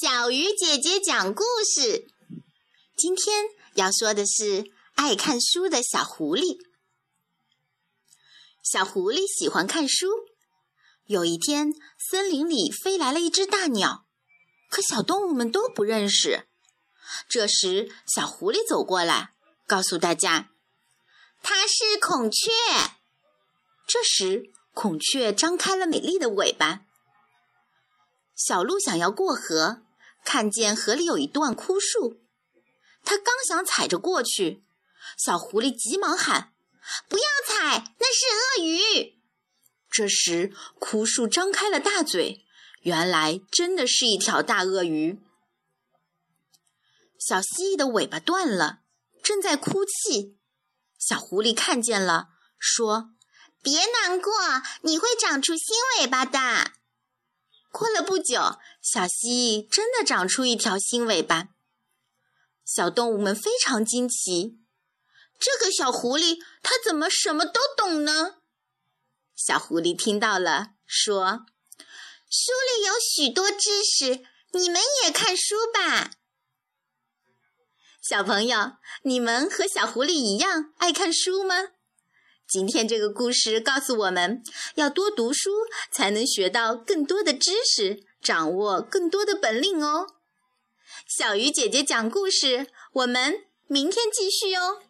小鱼姐姐讲故事。今天要说的是爱看书的小狐狸。小狐狸喜欢看书。有一天，森林里飞来了一只大鸟，可小动物们都不认识。这时，小狐狸走过来，告诉大家：“它是孔雀。”这时，孔雀张开了美丽的尾巴。小鹿想要过河，看见河里有一段枯树，它刚想踩着过去，小狐狸急忙喊：“不要踩，那是鳄鱼！”这时，枯树张开了大嘴，原来真的是一条大鳄鱼。小蜥蜴的尾巴断了，正在哭泣。小狐狸看见了，说：“别难过，你会长出新尾巴的。”过了不久，小蜥蜴真的长出一条新尾巴。小动物们非常惊奇，这个小狐狸它怎么什么都懂呢？小狐狸听到了，说：“书里有许多知识，你们也看书吧。”小朋友，你们和小狐狸一样爱看书吗？今天这个故事告诉我们要多读书，才能学到更多的知识，掌握更多的本领哦。小鱼姐姐讲故事，我们明天继续哦。